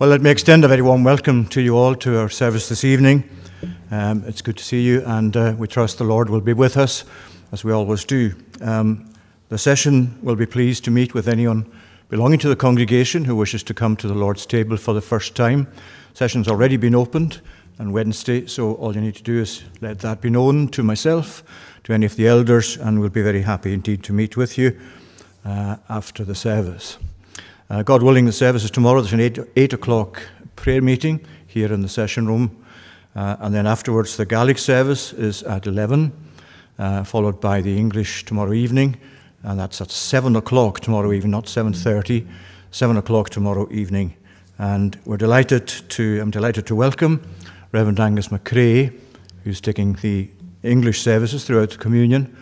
Well, let me extend a very warm welcome to you all to our service this evening. Um, it's good to see you, and uh, we trust the Lord will be with us, as we always do. Um, the session will be pleased to meet with anyone belonging to the congregation who wishes to come to the Lord's table for the first time. Session's already been opened on Wednesday, so all you need to do is let that be known to myself, to any of the elders, and we'll be very happy indeed to meet with you uh, after the service. Uh, God willing, the service is tomorrow. There's an 8, eight o'clock prayer meeting here in the session room. Uh, and then afterwards, the Gaelic service is at 11, uh, followed by the English tomorrow evening. And that's at 7 o'clock tomorrow evening, not 7.30, 7 o'clock tomorrow evening. And we're delighted to, I'm delighted to welcome Reverend Angus Macrae, who's taking the English services throughout the communion.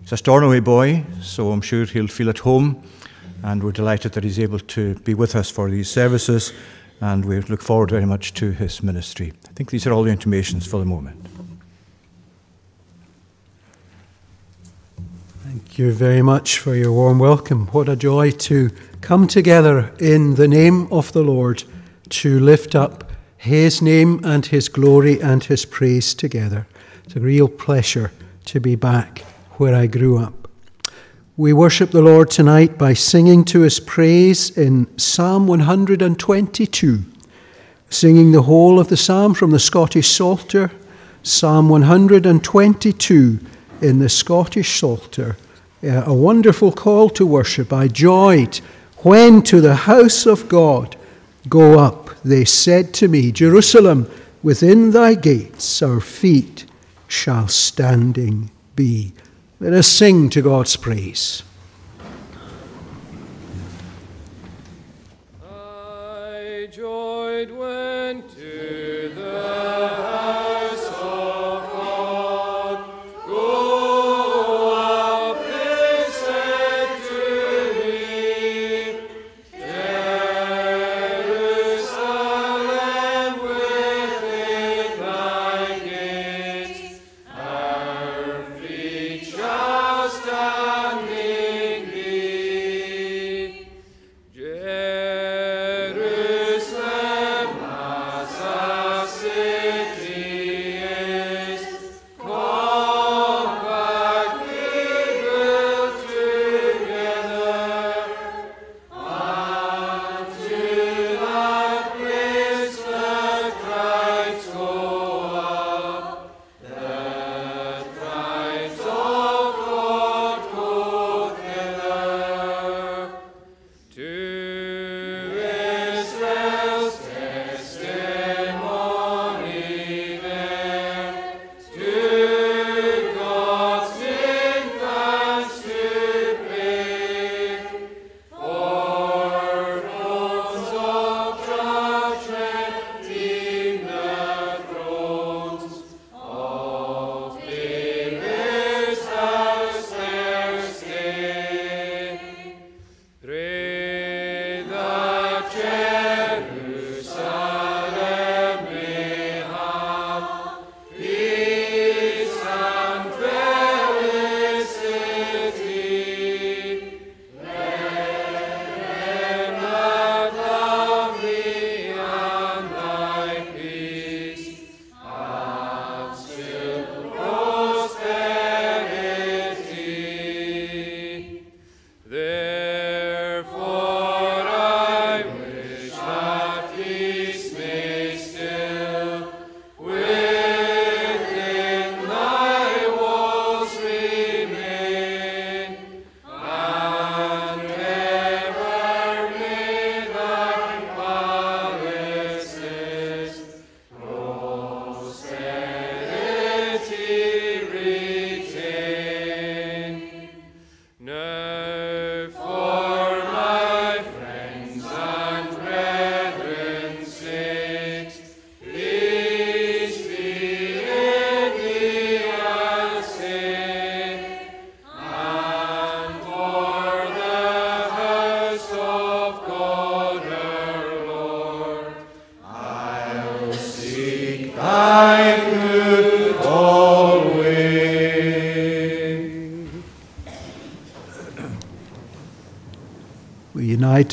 He's a Stornoway boy, so I'm sure he'll feel at home and we're delighted that he's able to be with us for these services, and we look forward very much to his ministry. I think these are all the intimations for the moment. Thank you very much for your warm welcome. What a joy to come together in the name of the Lord to lift up his name and his glory and his praise together. It's a real pleasure to be back where I grew up. We worship the Lord tonight by singing to his praise in Psalm 122, singing the whole of the psalm from the Scottish Psalter, Psalm 122 in the Scottish Psalter. A wonderful call to worship. I joyed when to the house of God go up. They said to me, Jerusalem, within thy gates our feet shall standing be. Let us sing to God's praise. I joyed when to the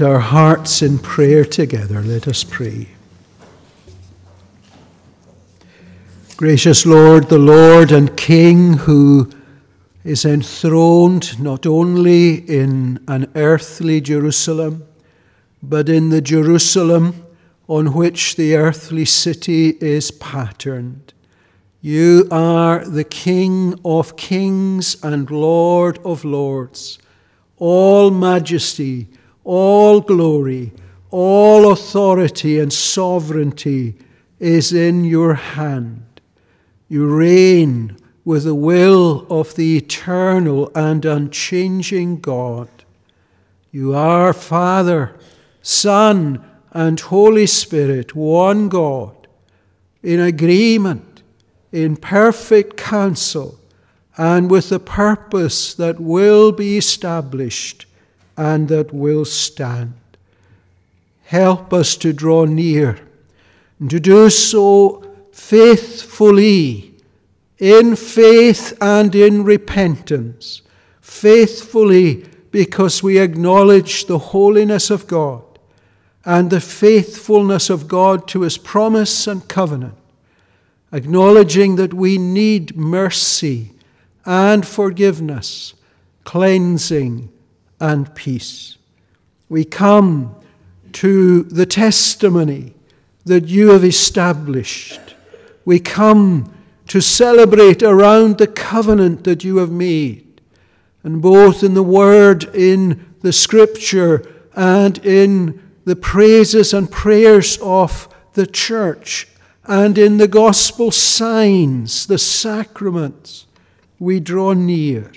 our hearts in prayer together. Let us pray. Gracious Lord, the Lord and King who is enthroned not only in an earthly Jerusalem, but in the Jerusalem on which the earthly city is patterned. You are the King of kings and Lord of lords. All majesty, all glory, all authority and sovereignty is in your hand. You reign with the will of the eternal and unchanging God. You are Father, Son, and Holy Spirit, one God, in agreement, in perfect counsel, and with the purpose that will be established and that will stand. Help us to draw near and to do so faithfully, in faith and in repentance, faithfully because we acknowledge the holiness of God and the faithfulness of God to his promise and covenant, acknowledging that we need mercy and forgiveness, cleansing and peace. We come to the testimony that you have established we come to celebrate around the covenant that you have made. And both in the word, in the scripture, and in the praises and prayers of the church, and in the gospel signs, the sacraments, we draw near.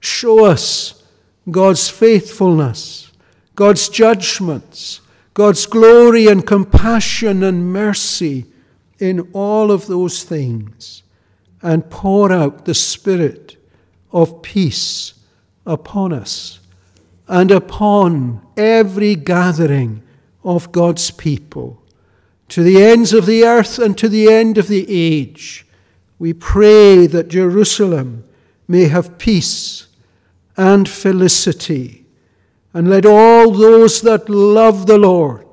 Show us God's faithfulness, God's judgments, God's glory and compassion and mercy in all of those things and pour out the Spirit of peace upon us and upon every gathering of God's people. To the ends of the earth and to the end of the age, we pray that Jerusalem may have peace and felicity. And let all those that love the Lord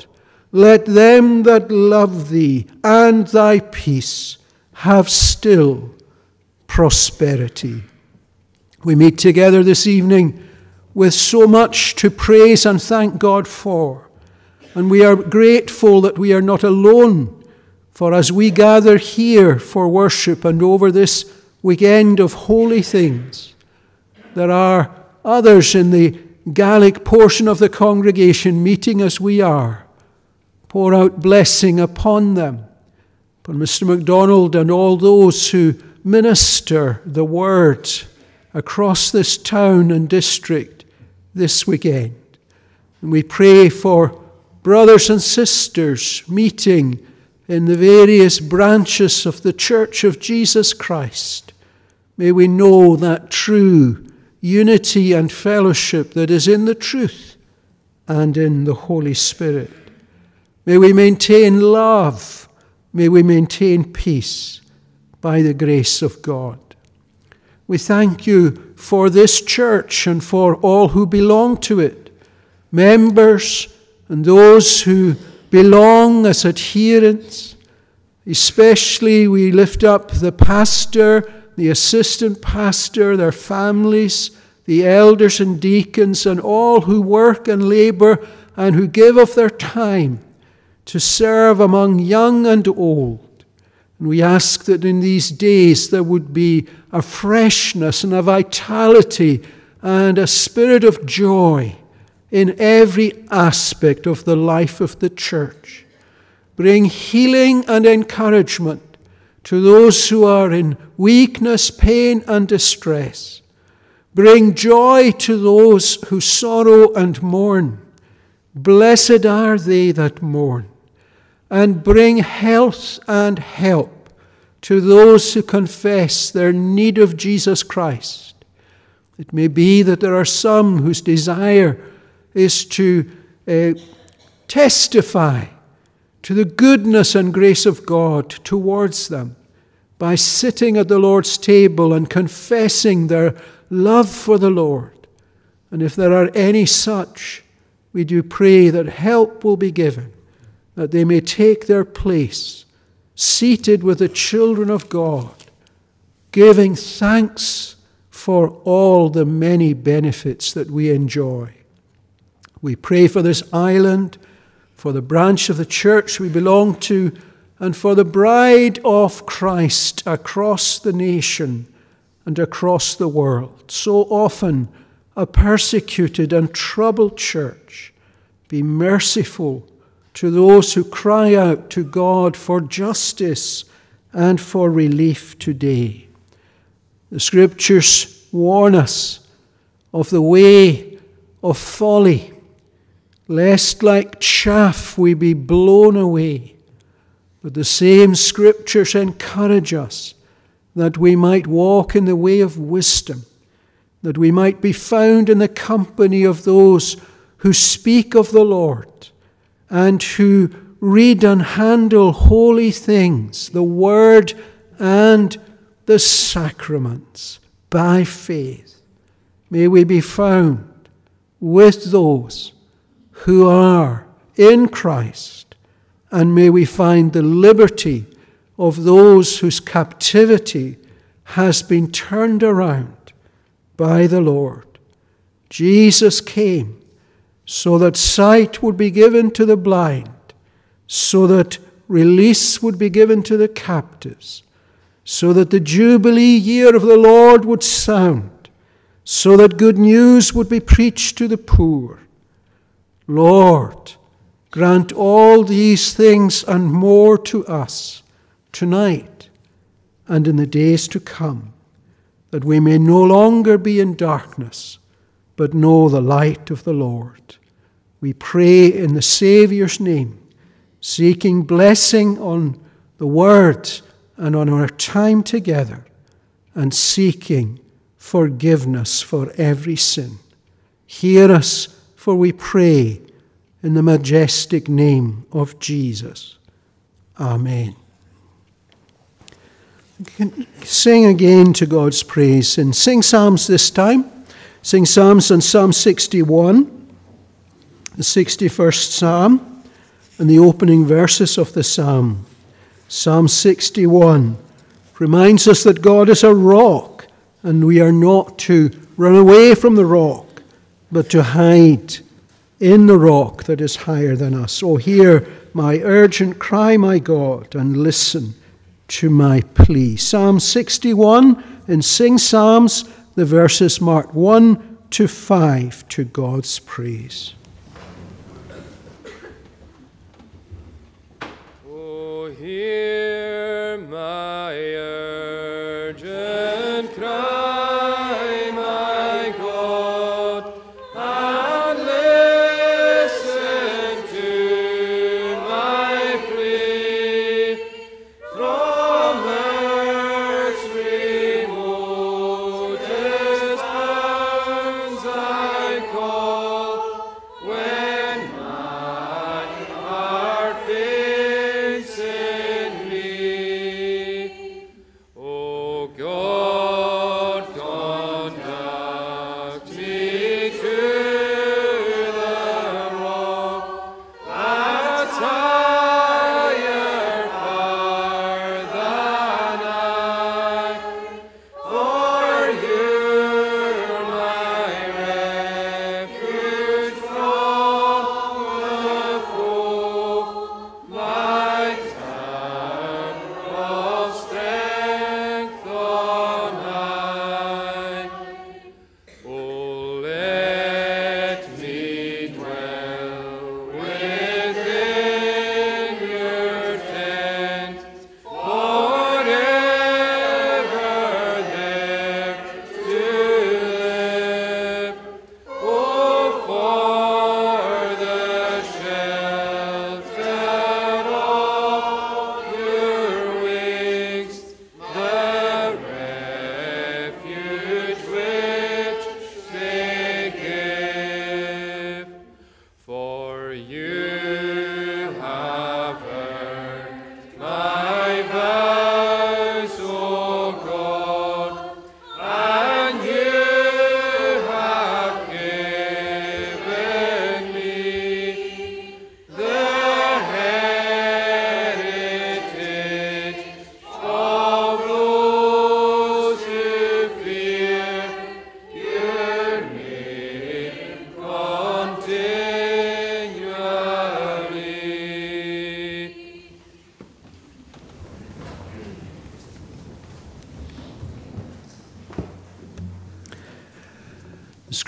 let them that love thee and thy peace have still prosperity. We meet together this evening with so much to praise and thank God for. And we are grateful that we are not alone, for as we gather here for worship and over this weekend of holy things, there are others in the Gaelic portion of the congregation meeting as we are pour out blessing upon them, upon Mr. MacDonald and all those who minister the word across this town and district this weekend. And we pray for brothers and sisters meeting in the various branches of the Church of Jesus Christ. May we know that true unity and fellowship that is in the truth and in the Holy Spirit. May we maintain love. May we maintain peace by the grace of God. We thank you for this church and for all who belong to it, members and those who belong as adherents. Especially, we lift up the pastor, the assistant pastor, their families, the elders and deacons, and all who work and labor and who give of their time to serve among young and old. And we ask that in these days there would be a freshness and a vitality and a spirit of joy in every aspect of the life of the church. Bring healing and encouragement to those who are in weakness, pain, and distress. Bring joy to those who sorrow and mourn. Blessed are they that mourn and bring health and help to those who confess their need of Jesus Christ. It may be that there are some whose desire is to uh, testify to the goodness and grace of God towards them by sitting at the Lord's table and confessing their love for the Lord. And if there are any such, we do pray that help will be given, that they may take their place, seated with the children of God, giving thanks for all the many benefits that we enjoy. We pray for this island, for the branch of the church we belong to, and for the bride of Christ across the nation and across the world. So often, a persecuted and troubled church. Be merciful to those who cry out to God for justice and for relief today. The scriptures warn us of the way of folly, lest like chaff we be blown away. But the same scriptures encourage us that we might walk in the way of wisdom, that we might be found in the company of those who speak of the Lord and who read and handle holy things, the Word and the sacraments by faith. May we be found with those who are in Christ, and may we find the liberty of those whose captivity has been turned around by the Lord. Jesus came so that sight would be given to the blind, so that release would be given to the captives, so that the Jubilee year of the Lord would sound, so that good news would be preached to the poor. Lord, grant all these things and more to us tonight and in the days to come, that we may no longer be in darkness, but know the light of the Lord. We pray in the Saviour's name, seeking blessing on the Word and on our time together, and seeking forgiveness for every sin. Hear us, for we pray in the majestic name of Jesus. Amen. Sing again to God's praise and sing Psalms this time. Sing Psalms on Psalm 61, the 61st Psalm, and the opening verses of the Psalm. Psalm 61 reminds us that God is a rock, and we are not to run away from the rock, but to hide in the rock that is higher than us. Oh, hear my urgent cry, my God, and listen to my plea. Psalm 61 and sing Psalms, the verses marked 1 to 5 to God's praise. Oh, hear my urgent cry,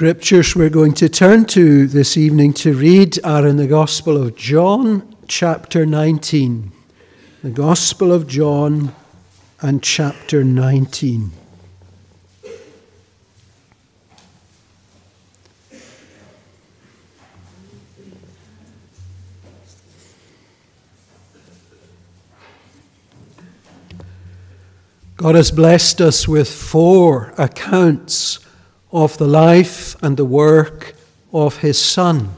scriptures we're going to turn to this evening to read are in the Gospel of John, chapter 19. The Gospel of John and chapter 19. God has blessed us with four accounts of the life and the work of his Son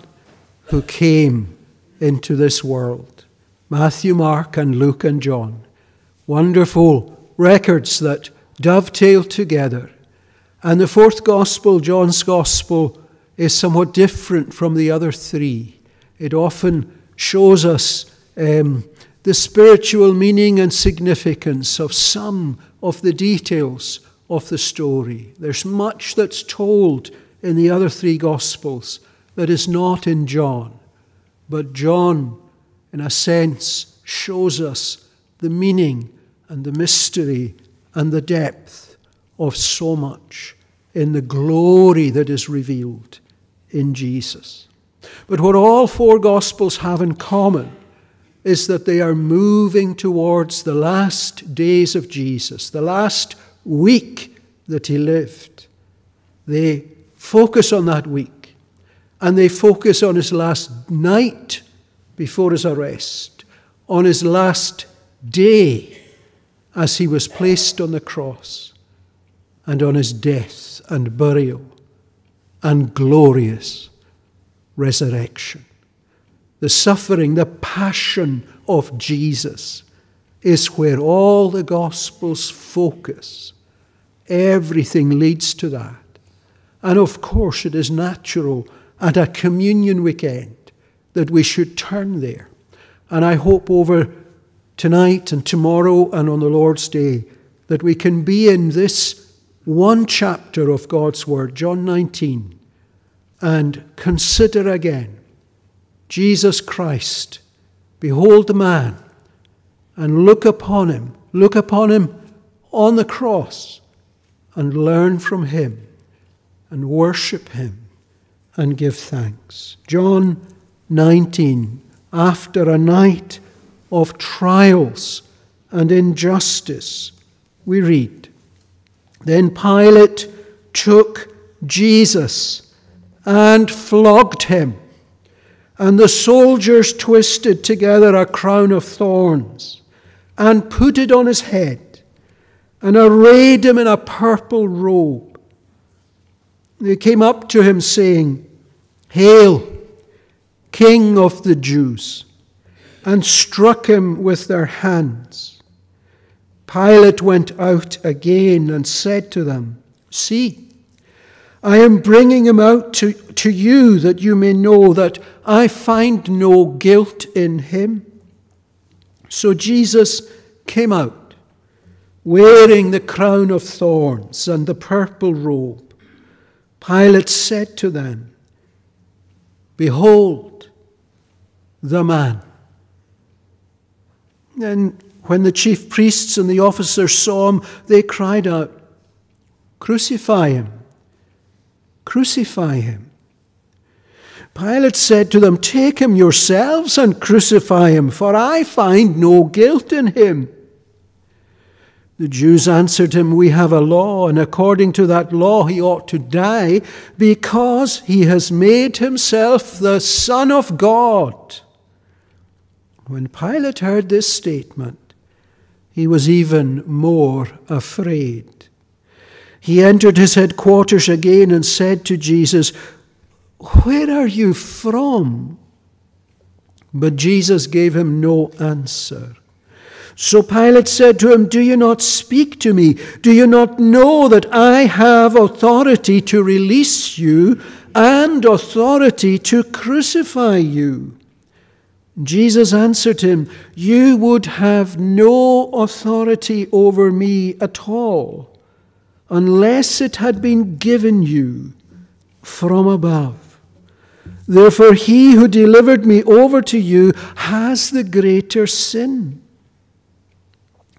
who came into this world Matthew, Mark, and Luke, and John. Wonderful records that dovetail together. And the fourth gospel, John's gospel, is somewhat different from the other three. It often shows us um, the spiritual meaning and significance of some of the details of the story. There's much that's told in the other three Gospels that is not in John. But John, in a sense, shows us the meaning and the mystery and the depth of so much in the glory that is revealed in Jesus. But what all four Gospels have in common is that they are moving towards the last days of Jesus, the last week that he lived. They focus on that week and they focus on his last night before his arrest, on his last day as he was placed on the cross, and on his death and burial and glorious resurrection the suffering, the passion of Jesus is where all the Gospels focus. Everything leads to that. And of course, it is natural at a communion weekend that we should turn there. And I hope over tonight and tomorrow and on the Lord's Day that we can be in this one chapter of God's Word, John 19, and consider again Jesus Christ, behold the man, and look upon him, look upon him on the cross, and learn from him, and worship him, and give thanks. John 19, after a night of trials and injustice, we read, Then Pilate took Jesus and flogged him and the soldiers twisted together a crown of thorns and put it on his head and arrayed him in a purple robe. They came up to him saying, Hail, King of the Jews, and struck him with their hands. Pilate went out again and said to them, See, I am bringing him out to, to you that you may know that I find no guilt in him. So Jesus came out, wearing the crown of thorns and the purple robe. Pilate said to them, Behold the man. And when the chief priests and the officers saw him, they cried out, Crucify him. Crucify him. Pilate said to them, Take him yourselves and crucify him, for I find no guilt in him. The Jews answered him, We have a law, and according to that law he ought to die, because he has made himself the Son of God. When Pilate heard this statement, he was even more afraid he entered his headquarters again and said to Jesus, Where are you from? But Jesus gave him no answer. So Pilate said to him, Do you not speak to me? Do you not know that I have authority to release you and authority to crucify you? Jesus answered him, You would have no authority over me at all unless it had been given you from above. Therefore, he who delivered me over to you has the greater sin.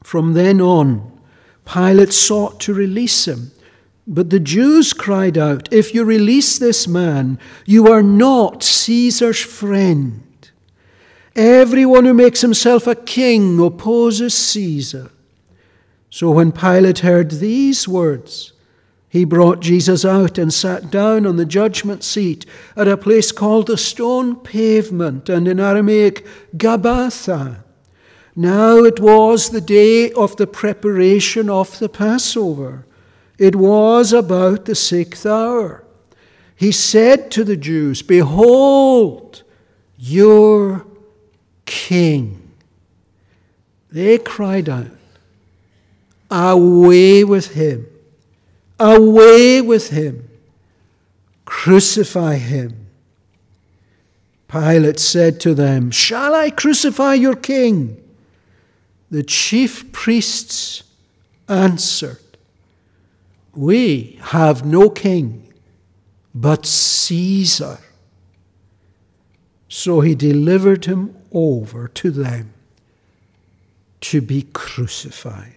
From then on, Pilate sought to release him, But the Jews cried out, If you release this man, you are not Caesar's friend. Everyone who makes himself a king opposes Caesar. So when Pilate heard these words, he brought Jesus out and sat down on the judgment seat at a place called the stone pavement, and in Aramaic, Gabbatha. Now it was the day of the preparation of the Passover. It was about the sixth hour. He said to the Jews, Behold, your king. They cried out, Away with him! Away with him! Crucify him! Pilate said to them, Shall I crucify your king? The chief priests answered, We have no king but Caesar. So he delivered him over to them to be crucified.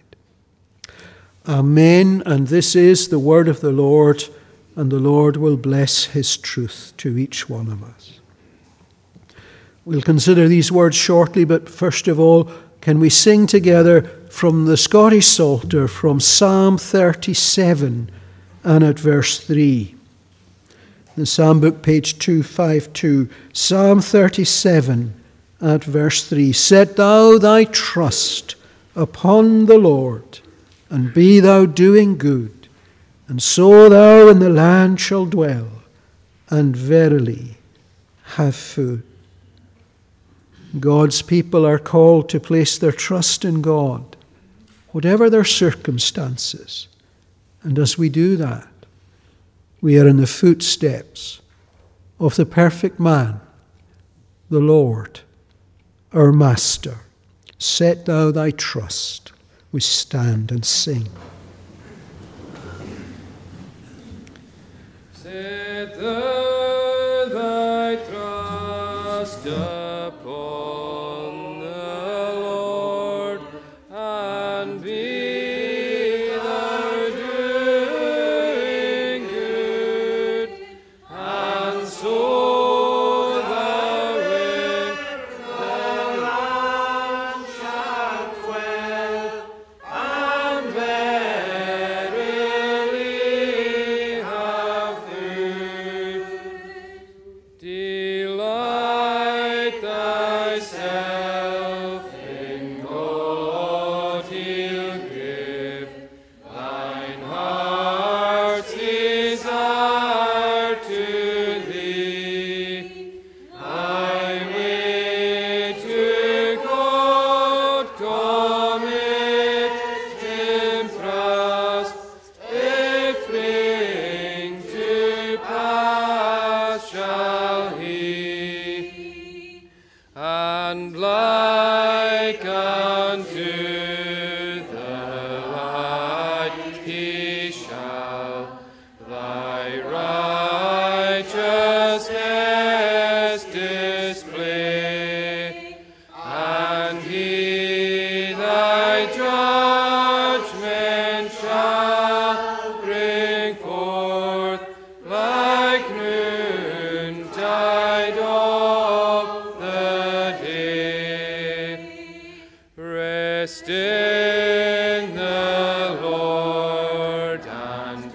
Amen. And this is the word of the Lord, and the Lord will bless his truth to each one of us. We'll consider these words shortly, but first of all, can we sing together from the Scottish Psalter from Psalm 37 and at verse 3? The Psalm book, page 252, Psalm 37 at verse 3 Set thou thy trust upon the Lord, and be thou doing good, and so thou in the land shall dwell, and verily have food. God's people are called to place their trust in God, whatever their circumstances. And as we do that, we are in the footsteps of the perfect man, the Lord, our Master. Set thou thy trust. We stand and sing. Set thou thy trust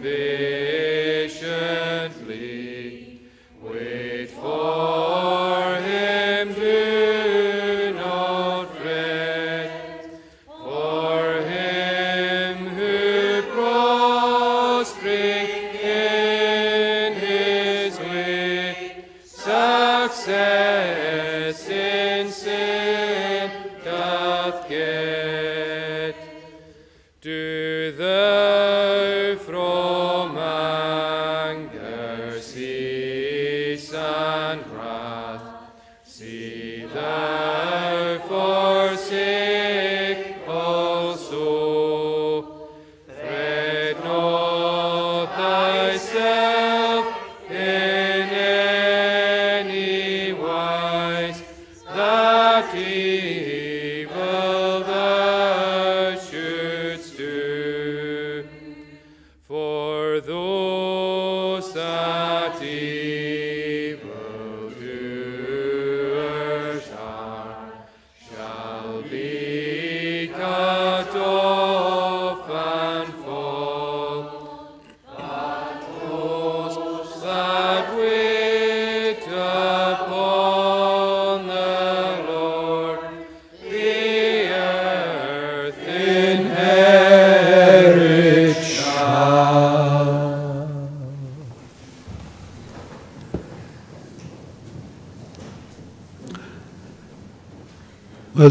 patiently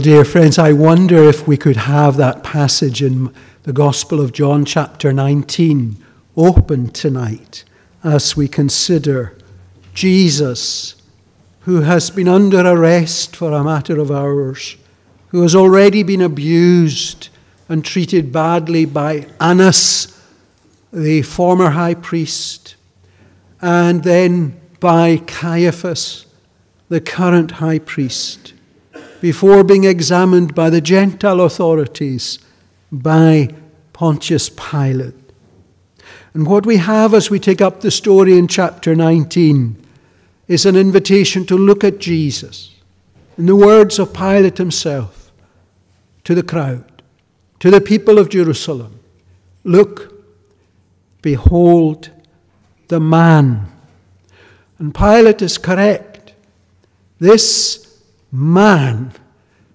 dear friends, I wonder if we could have that passage in the Gospel of John, chapter 19, open tonight as we consider Jesus, who has been under arrest for a matter of hours, who has already been abused and treated badly by Annas, the former high priest, and then by Caiaphas, the current high priest before being examined by the Gentile authorities by Pontius Pilate. And what we have as we take up the story in chapter 19 is an invitation to look at Jesus, in the words of Pilate himself, to the crowd, to the people of Jerusalem Look, behold the man. And Pilate is correct. This man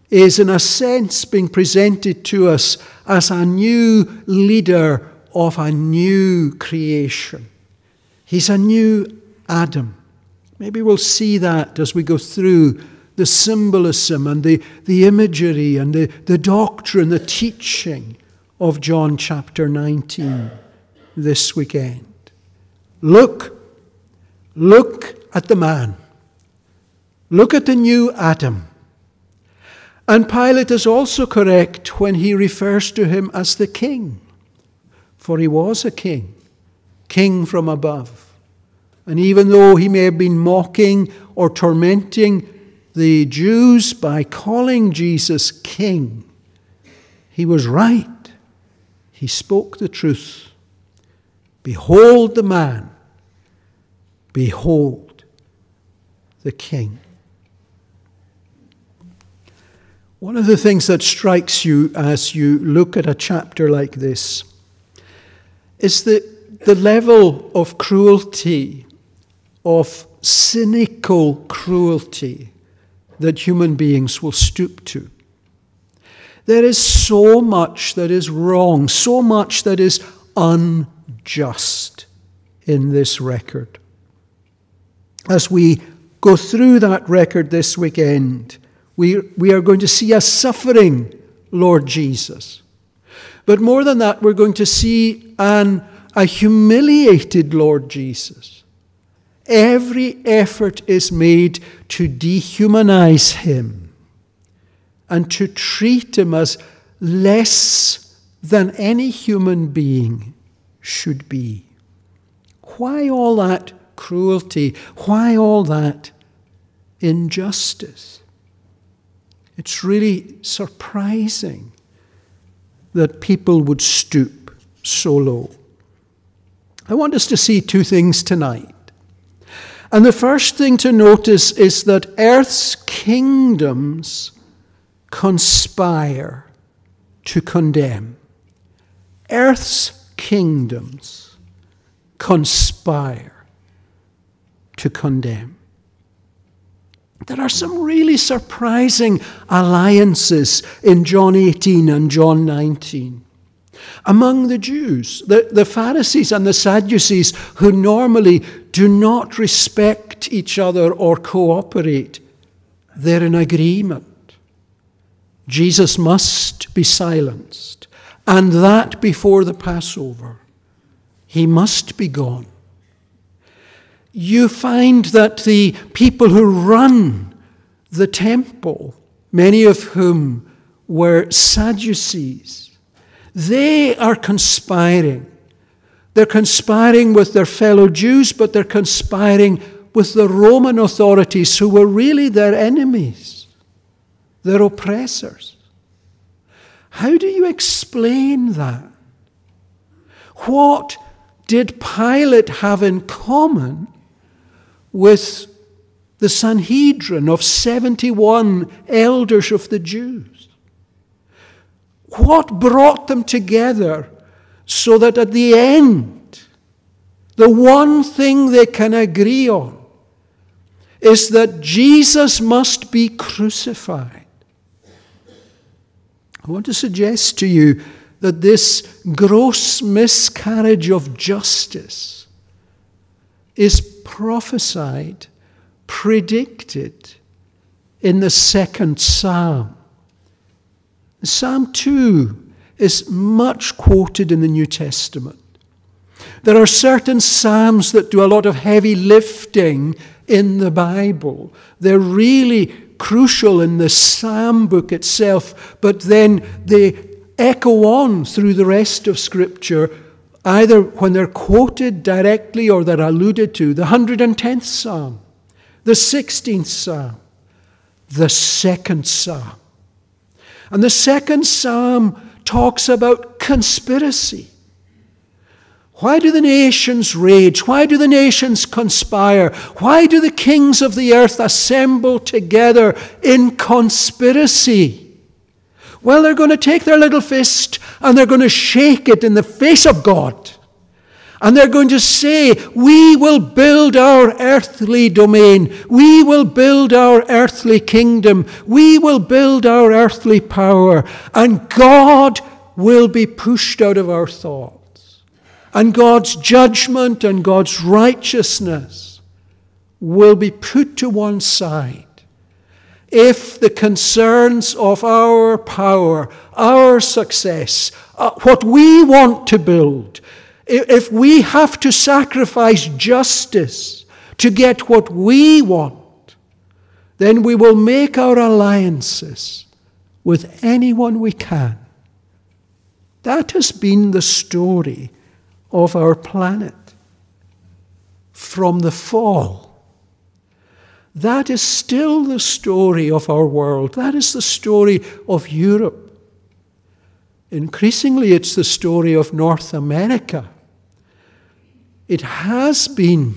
is, in a sense, being presented to us as a new leader of a new creation. He's a new Adam. Maybe we'll see that as we go through the symbolism and the, the imagery and the, the doctrine, the teaching of John chapter 19 this weekend. Look, look at the man. Look at the new Adam. And Pilate is also correct when he refers to him as the king, for he was a king, king from above. And even though he may have been mocking or tormenting the Jews by calling Jesus king, he was right. He spoke the truth. Behold the man, behold the king. One of the things that strikes you as you look at a chapter like this is the, the level of cruelty, of cynical cruelty that human beings will stoop to. There is so much that is wrong, so much that is unjust in this record. As we go through that record this weekend, we, we are going to see a suffering Lord Jesus. But more than that, we're going to see an, a humiliated Lord Jesus. Every effort is made to dehumanize him and to treat him as less than any human being should be. Why all that cruelty? Why all that injustice? It's really surprising that people would stoop so low. I want us to see two things tonight. And the first thing to notice is that earth's kingdoms conspire to condemn. Earth's kingdoms conspire to condemn. There are some really surprising alliances in John 18 and John 19. Among the Jews, the, the Pharisees and the Sadducees, who normally do not respect each other or cooperate, they're in agreement. Jesus must be silenced, and that before the Passover. He must be gone you find that the people who run the temple, many of whom were Sadducees, they are conspiring. They're conspiring with their fellow Jews, but they're conspiring with the Roman authorities who were really their enemies, their oppressors. How do you explain that? What did Pilate have in common with the Sanhedrin of 71 elders of the Jews. What brought them together so that at the end, the one thing they can agree on is that Jesus must be crucified? I want to suggest to you that this gross miscarriage of justice is prophesied, predicted in the second psalm Psalm 2 is much quoted in the New Testament. There are certain Psalms that do a lot of heavy lifting in the Bible. They're really crucial in the Psalm book itself, but then they echo on through the rest of Scripture, either when they're quoted directly or they're alluded to. The 110th Psalm, the 16th Psalm, the second Psalm. And the second Psalm talks about conspiracy. Why do the nations rage? Why do the nations conspire? Why do the kings of the earth assemble together in conspiracy? Well, they're going to take their little fist and they're going to shake it in the face of God. And they're going to say, We will build our earthly domain. We will build our earthly kingdom. We will build our earthly power. And God will be pushed out of our thoughts. and God's judgment and God's righteousness will be put to one side if the concerns of our power, our success, uh, what we want to build, if we have to sacrifice justice to get what we want, then we will make our alliances with anyone we can. That has been the story of our planet from the fall. That is still the story of our world. That is the story of Europe. Increasingly, it's the story of North America. It has been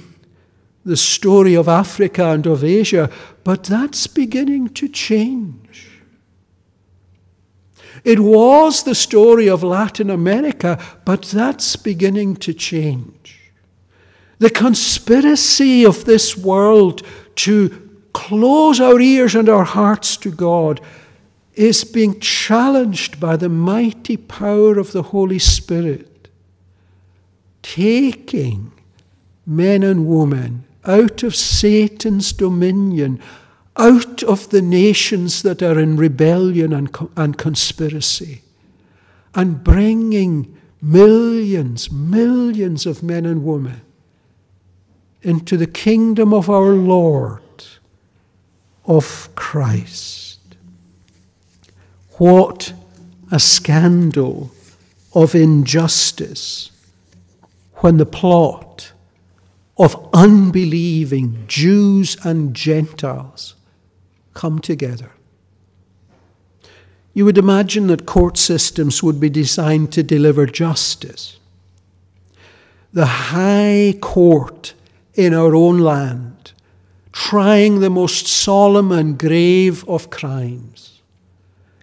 the story of Africa and of Asia, but that's beginning to change. It was the story of Latin America, but that's beginning to change. The conspiracy of this world to close our ears and our hearts to God is being challenged by the mighty power of the Holy Spirit, taking men and women out of Satan's dominion out of the nations that are in rebellion and, and conspiracy and bringing millions, millions of men and women into the kingdom of our Lord, of Christ. What a scandal of injustice when the plot of unbelieving Jews and Gentiles come together. You would imagine that court systems would be designed to deliver justice. The high court in our own land, trying the most solemn and grave of crimes,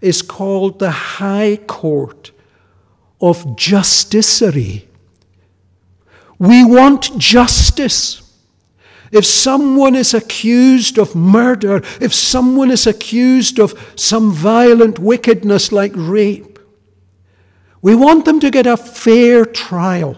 is called the High Court of Justiciary. We want justice. If someone is accused of murder, if someone is accused of some violent wickedness like rape, we want them to get a fair trial.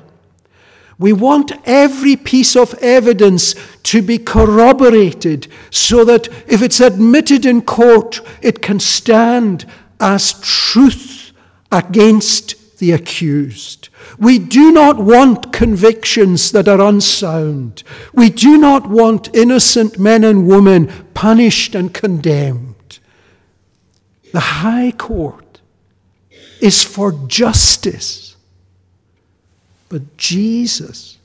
We want every piece of evidence to be corroborated so that if it's admitted in court, it can stand as truth against the accused. We do not want convictions that are unsound. We do not want innocent men and women punished and condemned. The High Court is for justice. But Jesus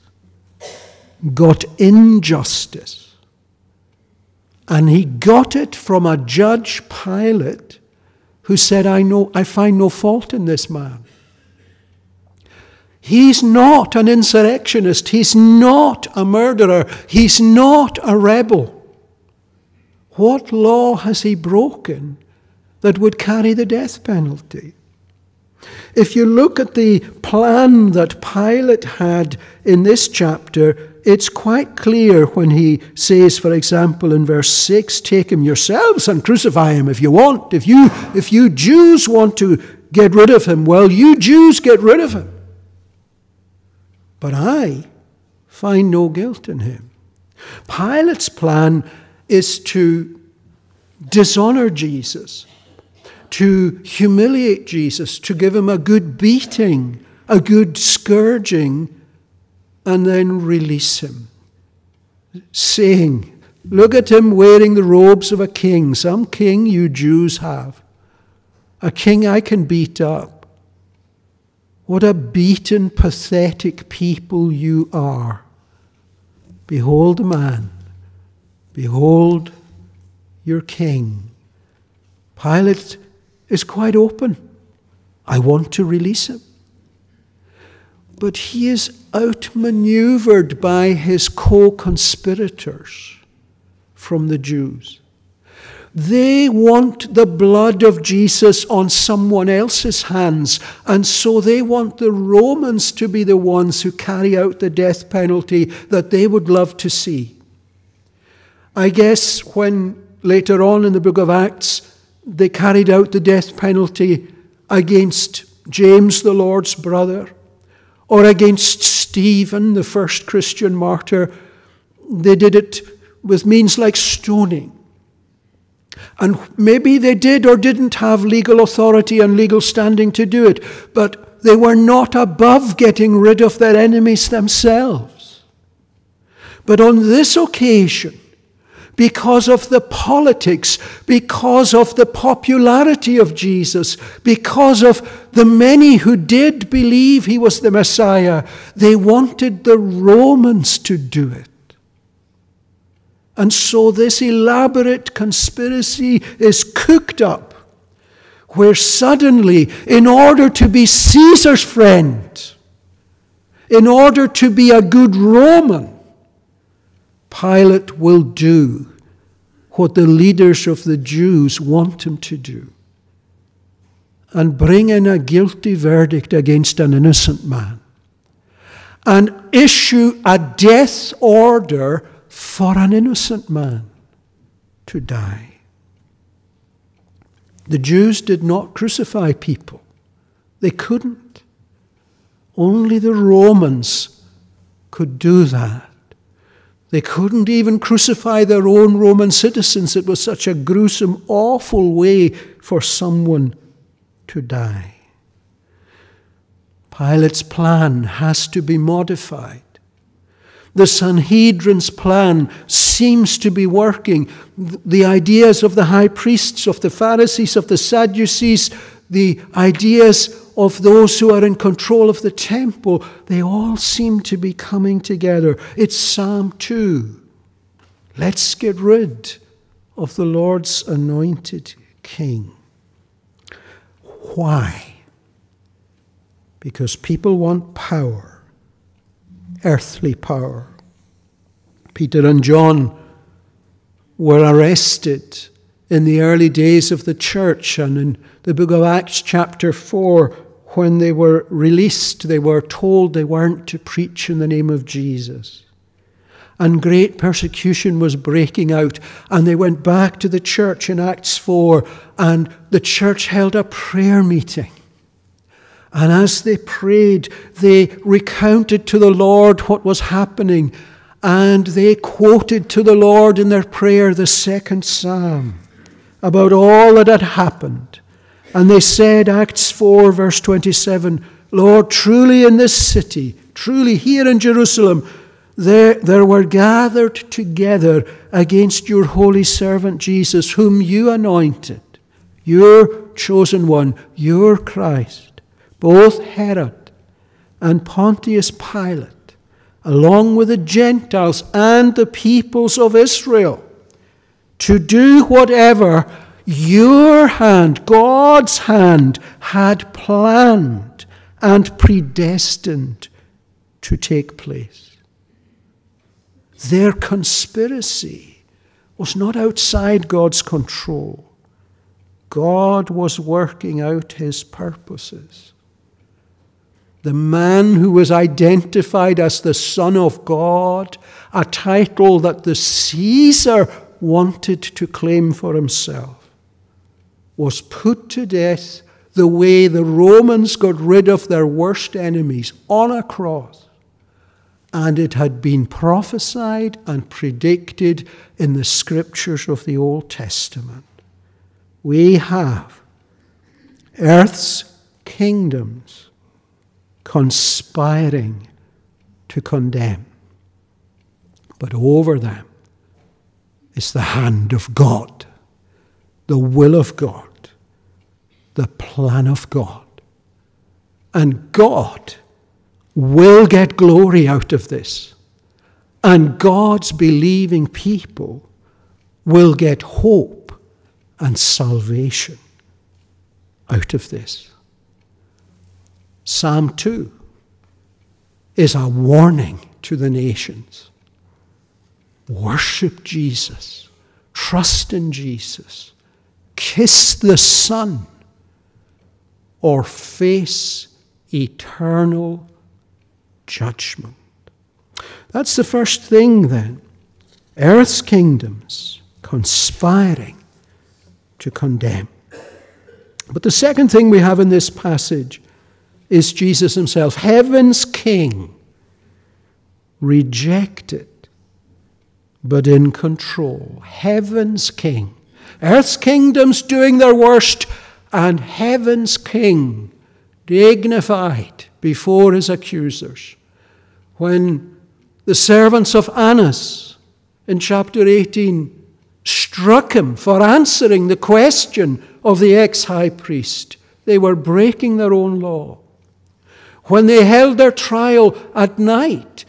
got injustice. And he got it from a judge Pilate who said, I know I find no fault in this man. He's not an insurrectionist. He's not a murderer. He's not a rebel. What law has he broken that would carry the death penalty? If you look at the plan that Pilate had in this chapter, it's quite clear when he says, for example, in verse 6, take him yourselves and crucify him if you want. If you, if you Jews want to get rid of him, well, you Jews get rid of him. But I find no guilt in him. Pilate's plan is to dishonor Jesus to humiliate Jesus, to give him a good beating, a good scourging, and then release him, saying, Look at him wearing the robes of a king, some king you Jews have, a king I can beat up. What a beaten, pathetic people you are. Behold a man, behold your king. Pilate is quite open. I want to release him. But he is outmaneuvered by his co conspirators from the Jews. They want the blood of Jesus on someone else's hands, and so they want the Romans to be the ones who carry out the death penalty that they would love to see. I guess when later on in the book of Acts they carried out the death penalty against James, the Lord's brother, or against Stephen, the first Christian martyr, they did it with means like stoning. And maybe they did or didn't have legal authority and legal standing to do it, but they were not above getting rid of their enemies themselves. But on this occasion, because of the politics, because of the popularity of Jesus, because of the many who did believe he was the Messiah, they wanted the Romans to do it. And so this elaborate conspiracy is cooked up, where suddenly, in order to be Caesar's friend, in order to be a good Roman, Pilate will do what the leaders of the Jews want him to do and bring in a guilty verdict against an innocent man and issue a death order for an innocent man to die. The Jews did not crucify people, they couldn't. Only the Romans could do that. They couldn't even crucify their own Roman citizens. It was such a gruesome, awful way for someone to die. Pilate's plan has to be modified. The Sanhedrin's plan seems to be working. The ideas of the high priests, of the Pharisees, of the Sadducees, the ideas of those who are in control of the temple, they all seem to be coming together. It's Psalm 2. Let's get rid of the Lord's anointed king. Why? Because people want power, earthly power. Peter and John were arrested in the early days of the church and in the book of Acts, chapter 4, when they were released, they were told they weren't to preach in the name of Jesus. And great persecution was breaking out. And they went back to the church in Acts 4, and the church held a prayer meeting. And as they prayed, they recounted to the Lord what was happening, and they quoted to the Lord in their prayer the second psalm about all that had happened. And they said, Acts 4, verse 27, Lord, truly in this city, truly here in Jerusalem, there, there were gathered together against your holy servant Jesus, whom you anointed, your chosen one, your Christ, both Herod and Pontius Pilate, along with the Gentiles and the peoples of Israel, to do whatever your hand, God's hand, had planned and predestined to take place. Their conspiracy was not outside God's control. God was working out his purposes. The man who was identified as the Son of God, a title that the Caesar wanted to claim for himself was put to death the way the Romans got rid of their worst enemies on a cross. And it had been prophesied and predicted in the scriptures of the Old Testament. We have earth's kingdoms conspiring to condemn. But over them is the hand of God, the will of God, the plan of God. And God will get glory out of this. And God's believing people will get hope and salvation out of this. Psalm 2 is a warning to the nations. Worship Jesus, trust in Jesus, kiss the Son, or face eternal judgment. That's the first thing then. Earth's kingdoms conspiring to condemn. But the second thing we have in this passage is Jesus himself, heaven's king, rejected but in control. Heaven's king. Earth's kingdoms doing their worst, and heaven's king dignified before his accusers. When the servants of Annas in chapter 18 struck him for answering the question of the ex high priest, they were breaking their own law. When they held their trial at night,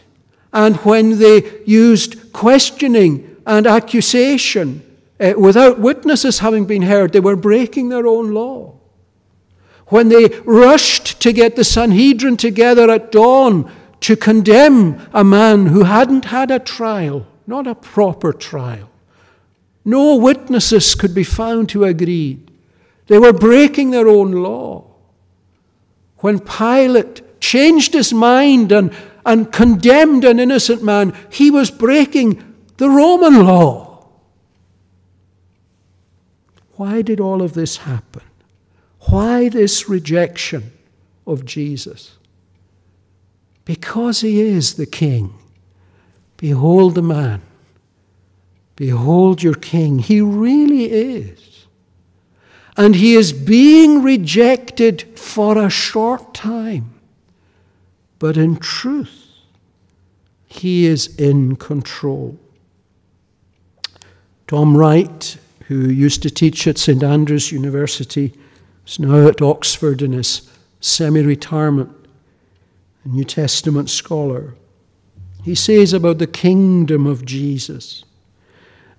and when they used questioning and accusation uh, without witnesses having been heard, they were breaking their own law. When they rushed to get the Sanhedrin together at dawn to condemn a man who hadn't had a trial, not a proper trial, no witnesses could be found who agreed. They were breaking their own law. When Pilate changed his mind and, and condemned an innocent man, he was breaking the Roman law. Why did all of this happen? Why this rejection of Jesus? Because he is the king. Behold the man. Behold your king. He really is. And he is being rejected for a short time. But in truth, he is in control. Tom Wright, who used to teach at St Andrews University, is now at Oxford in his semi retirement, a New Testament scholar. He says about the kingdom of Jesus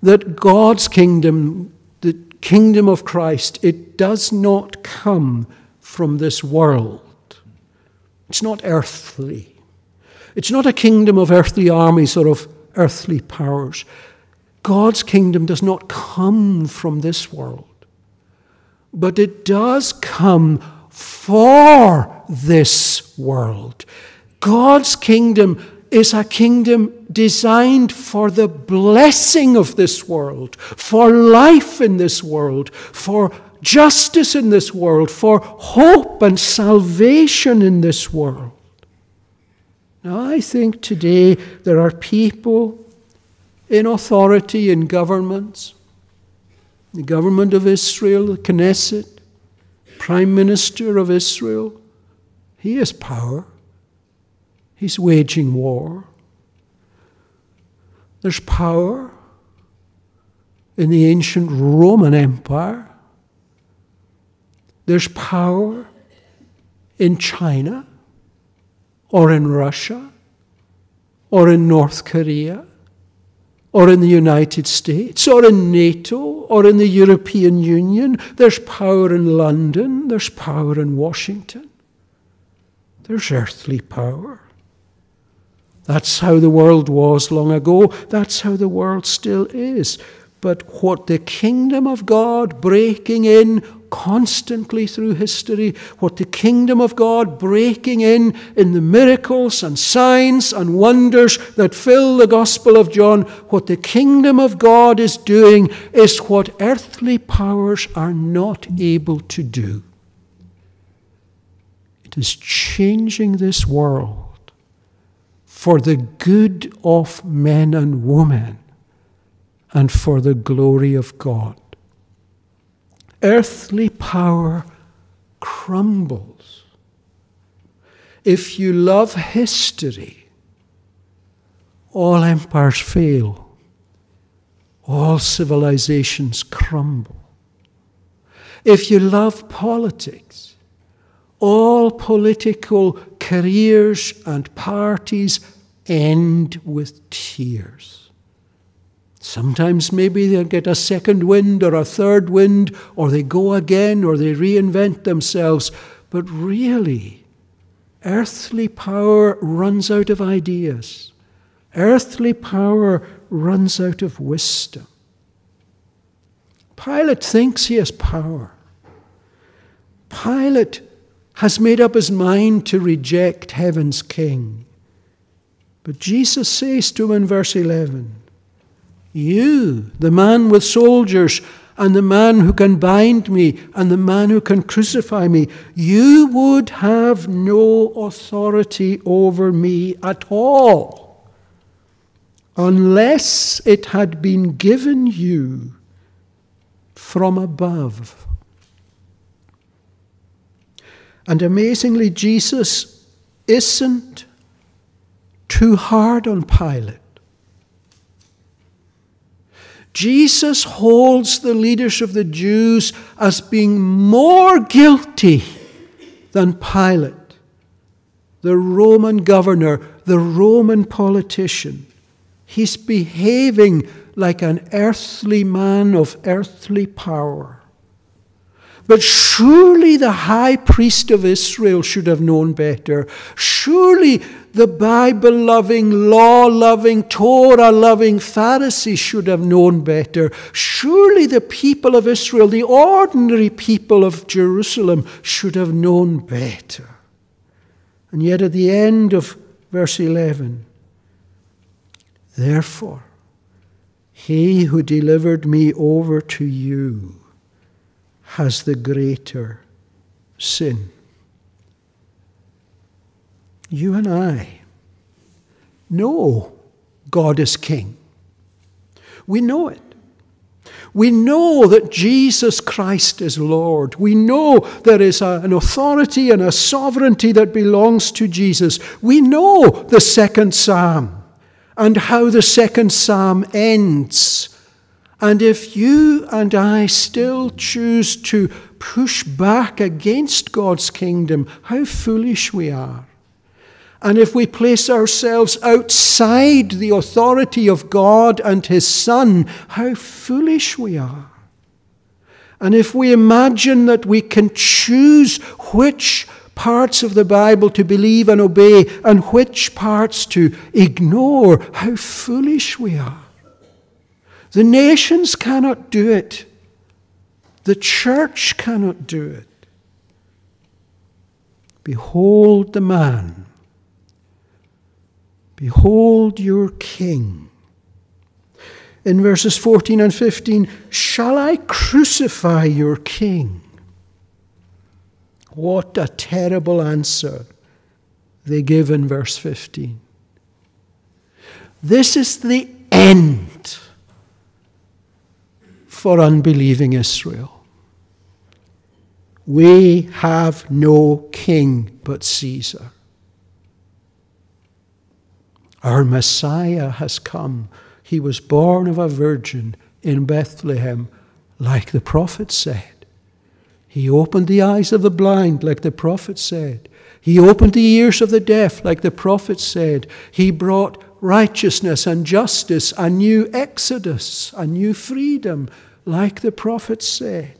that God's kingdom, the kingdom of Christ, it does not come from this world. It's not earthly. It's not a kingdom of earthly armies or of earthly powers. God's kingdom does not come from this world, but it does come for this world. God's kingdom is a kingdom designed for the blessing of this world, for life in this world, for justice in this world, for hope and salvation in this world. Now, I think today there are people in authority in governments, the government of Israel, the Knesset, Prime Minister of Israel. He has power. He's waging war. There's power in the ancient Roman Empire. There's power in China or in Russia or in North Korea or in the United States or in NATO or in the European Union. There's power in London. There's power in Washington. There's earthly power. That's how the world was long ago. That's how the world still is. But what the kingdom of God breaking in constantly through history, what the kingdom of God breaking in in the miracles and signs and wonders that fill the Gospel of John, what the kingdom of God is doing is what earthly powers are not able to do. It is changing this world for the good of men and women and for the glory of God. Earthly power crumbles. If you love history, all empires fail, all civilizations crumble. If you love politics, all political careers and parties end with tears. Sometimes maybe they'll get a second wind or a third wind, or they go again, or they reinvent themselves. But really, earthly power runs out of ideas. Earthly power runs out of wisdom. Pilate thinks he has power. Pilate has made up his mind to reject heaven's king. But Jesus says to him in verse 11, You, the man with soldiers, and the man who can bind me, and the man who can crucify me, you would have no authority over me at all, unless it had been given you from above. And amazingly, Jesus isn't too hard on Pilate. Jesus holds the leaders of the Jews as being more guilty than Pilate, the Roman governor, the Roman politician. He's behaving like an earthly man of earthly power. But surely the high priest of Israel should have known better. Surely the Bible loving, law loving, Torah loving Pharisees should have known better. Surely the people of Israel, the ordinary people of Jerusalem, should have known better. And yet at the end of verse 11, therefore, he who delivered me over to you has the greater sin. You and I know God is King. We know it. We know that Jesus Christ is Lord. We know there is a, an authority and a sovereignty that belongs to Jesus. We know the second psalm and how the second psalm ends and if you and I still choose to push back against God's kingdom, how foolish we are. And if we place ourselves outside the authority of God and His Son, how foolish we are. And if we imagine that we can choose which parts of the Bible to believe and obey and which parts to ignore, how foolish we are. The nations cannot do it. The church cannot do it. Behold the man. Behold your king. In verses 14 and 15, shall I crucify your king? What a terrible answer they give in verse 15. This is the end for unbelieving Israel. We have no king but Caesar. Our Messiah has come. He was born of a virgin in Bethlehem, like the prophet said. He opened the eyes of the blind, like the prophet said. He opened the ears of the deaf, like the prophet said. He brought righteousness and justice, a new exodus, a new freedom, like the prophet said.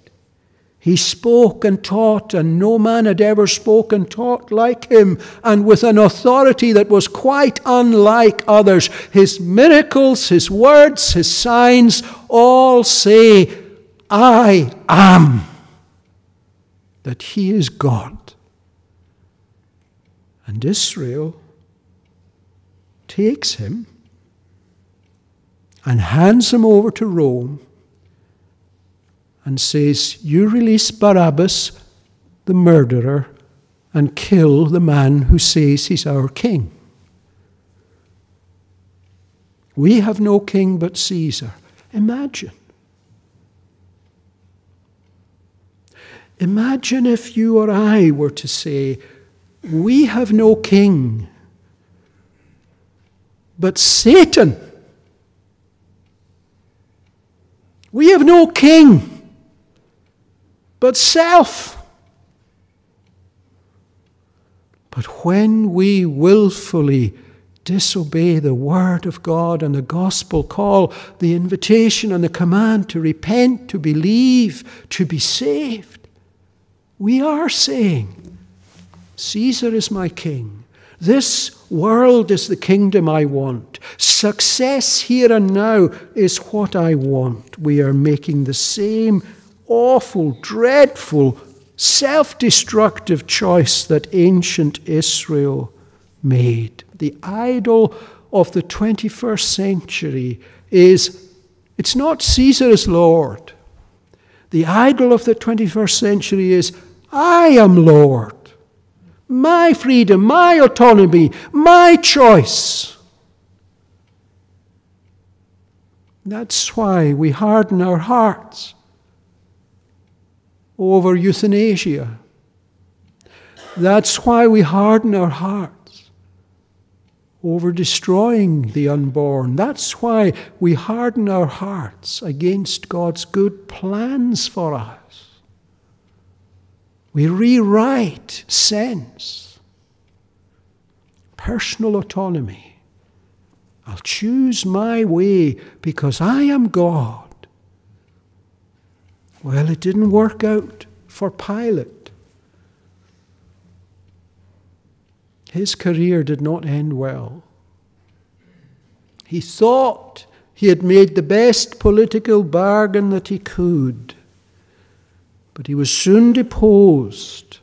He spoke and taught, and no man had ever spoken taught like him, and with an authority that was quite unlike others. His miracles, his words, his signs all say, I am, that he is God. And Israel takes him and hands him over to Rome and says, You release Barabbas, the murderer, and kill the man who says he's our king. We have no king but Caesar. Imagine. Imagine if you or I were to say, We have no king, but Satan. We have no king, but self. But when we willfully disobey the word of God and the gospel call, the invitation and the command to repent, to believe, to be saved, we are saying, Caesar is my king. This world is the kingdom I want. Success here and now is what I want. We are making the same awful, dreadful, self destructive choice that ancient Israel made. The idol of the 21st century is it's not Caesar Lord. The idol of the 21st century is I am Lord. My freedom, my autonomy, my choice. That's why we harden our hearts over euthanasia. That's why we harden our hearts over destroying the unborn. That's why we harden our hearts against God's good plans for us. We rewrite sense, personal autonomy. I'll choose my way because I am God. Well, it didn't work out for Pilate. His career did not end well. He thought he had made the best political bargain that he could. But he was soon deposed.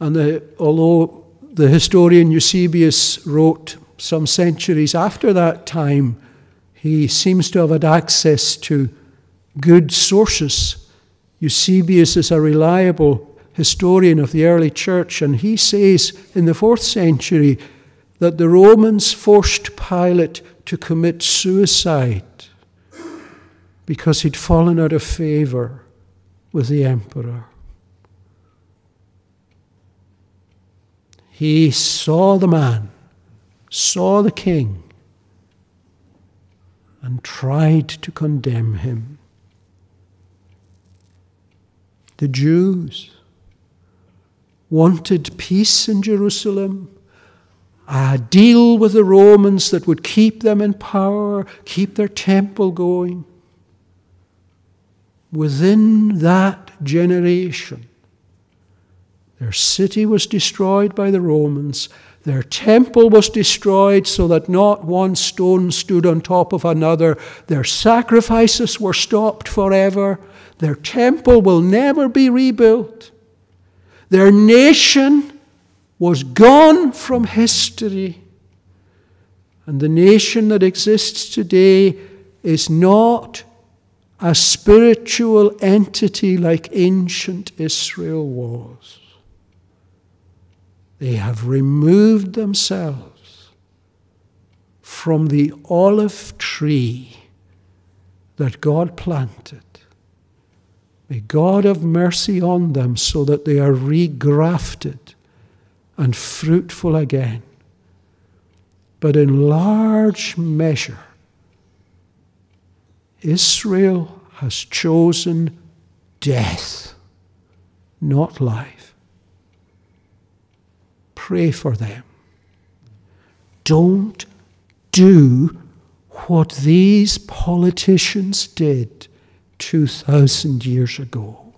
And the, although the historian Eusebius wrote some centuries after that time, he seems to have had access to good sources. Eusebius is a reliable historian of the early church, and he says in the fourth century that the Romans forced Pilate to commit suicide because he'd fallen out of favor with the emperor. He saw the man, saw the king, and tried to condemn him. The Jews wanted peace in Jerusalem, a deal with the Romans that would keep them in power, keep their temple going within that generation. Their city was destroyed by the Romans. Their temple was destroyed so that not one stone stood on top of another. Their sacrifices were stopped forever. Their temple will never be rebuilt. Their nation was gone from history. And the nation that exists today is not a spiritual entity like ancient Israel was. They have removed themselves from the olive tree that God planted. May God have mercy on them so that they are regrafted and fruitful again. But in large measure, Israel has chosen death, not life. Pray for them. Don't do what these politicians did 2,000 years ago.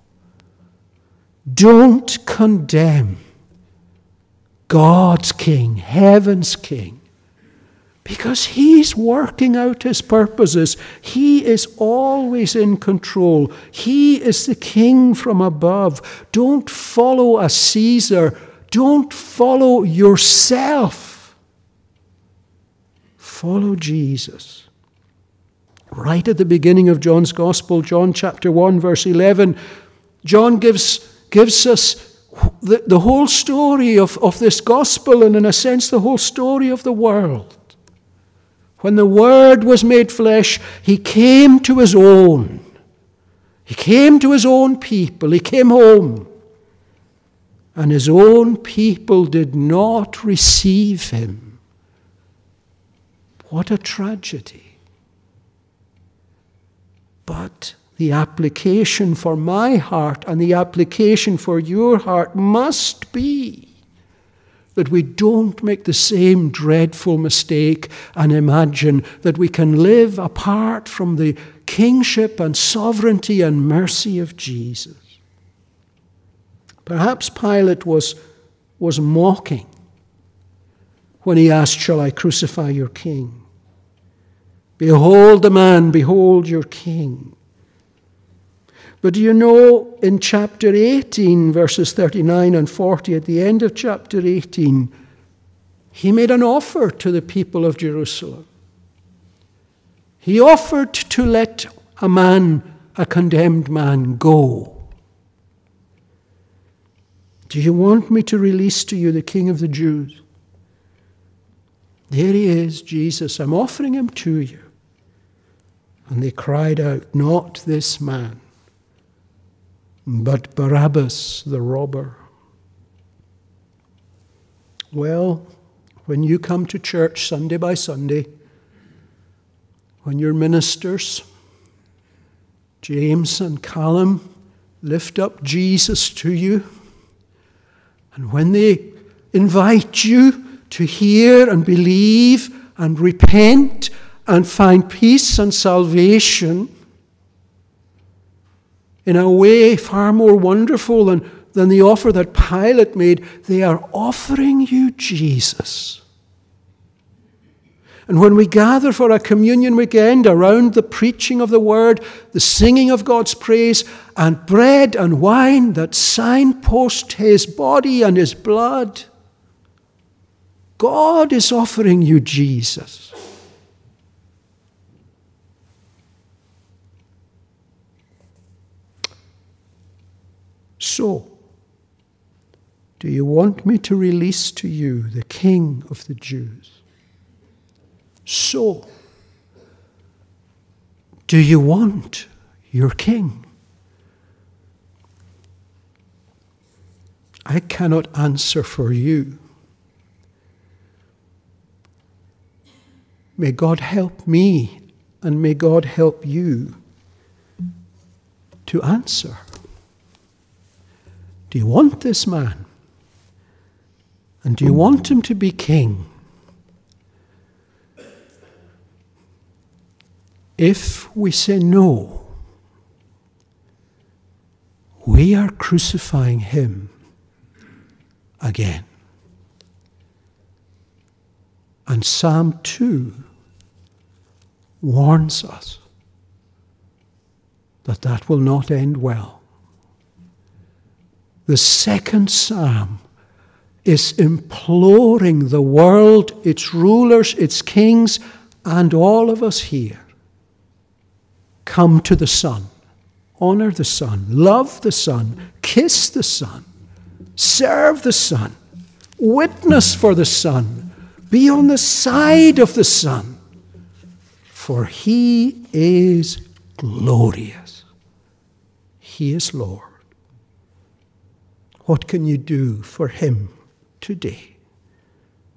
Don't condemn God's King, heaven's King, because He's working out His purposes. He is always in control. He is the King from above. Don't follow a Caesar. Don't follow yourself. Follow Jesus. Right at the beginning of John's Gospel, John chapter 1, verse 11, John gives, gives us the, the whole story of, of this gospel and, in a sense, the whole story of the world. When the Word was made flesh, he came to his own. He came to his own people, he came home, and his own people did not receive him. What a tragedy. But the application for my heart and the application for your heart must be that we don't make the same dreadful mistake and imagine that we can live apart from the kingship and sovereignty and mercy of Jesus. Perhaps Pilate was, was mocking when he asked, Shall I crucify your king? Behold the man, behold your king. But do you know in chapter 18, verses 39 and 40, at the end of chapter 18, he made an offer to the people of Jerusalem. He offered to let a man, a condemned man, go. Do you want me to release to you the King of the Jews? There he is, Jesus. I'm offering him to you. And they cried out, Not this man but Barabbas the robber. Well, when you come to church Sunday by Sunday, when your ministers, James and Callum, lift up Jesus to you, and when they invite you to hear and believe and repent and find peace and salvation, in a way far more wonderful than, than the offer that Pilate made. They are offering you Jesus. And when we gather for a communion weekend around the preaching of the word, the singing of God's praise, and bread and wine that signpost his body and his blood, God is offering you Jesus. So, do you want me to release to you the King of the Jews? So, do you want your King? I cannot answer for you. May God help me and may God help you to answer. Do you want this man? And do you mm. want him to be king? If we say no, we are crucifying him again. And Psalm 2 warns us that that will not end well. The second psalm is imploring the world, its rulers, its kings, and all of us here come to the Son. Honor the Son. Love the Son. Kiss the Son. Serve the Son. Witness for the Son. Be on the side of the Son. For He is glorious. He is Lord. What can you do for him today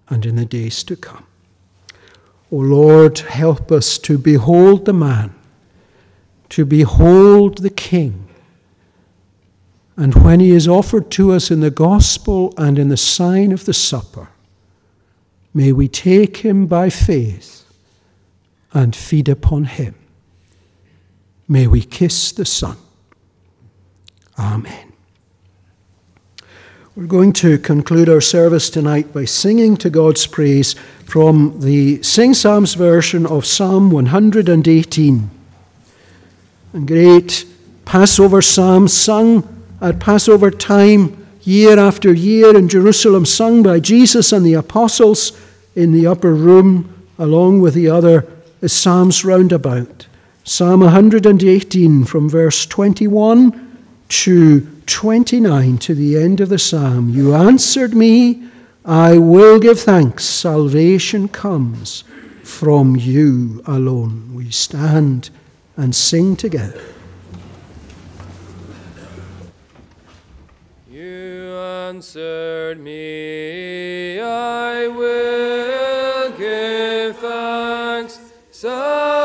and in the days to come? O Lord, help us to behold the man, to behold the King. And when he is offered to us in the gospel and in the sign of the supper, may we take him by faith and feed upon him. May we kiss the Son. Amen. We're going to conclude our service tonight by singing to God's praise from the Sing Psalms version of Psalm 118. A great Passover psalm sung at Passover time, year after year in Jerusalem, sung by Jesus and the apostles in the upper room, along with the other psalms round about. Psalm 118 from verse 21 to 29 to the end of the psalm You answered me, I will give thanks. Salvation comes from you alone. We stand and sing together. You answered me, I will give thanks. Salvation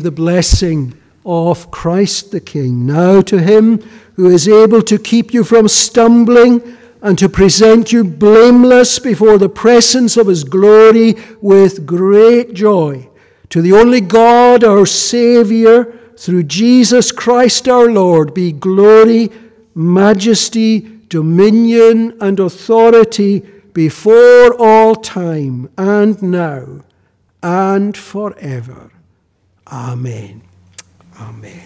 receive the blessing of Christ the King. Now to him who is able to keep you from stumbling and to present you blameless before the presence of his glory with great joy. To the only God, our Saviour, through Jesus Christ our Lord, be glory, majesty, dominion, and authority before all time, and now, and forever. Amen. Amen.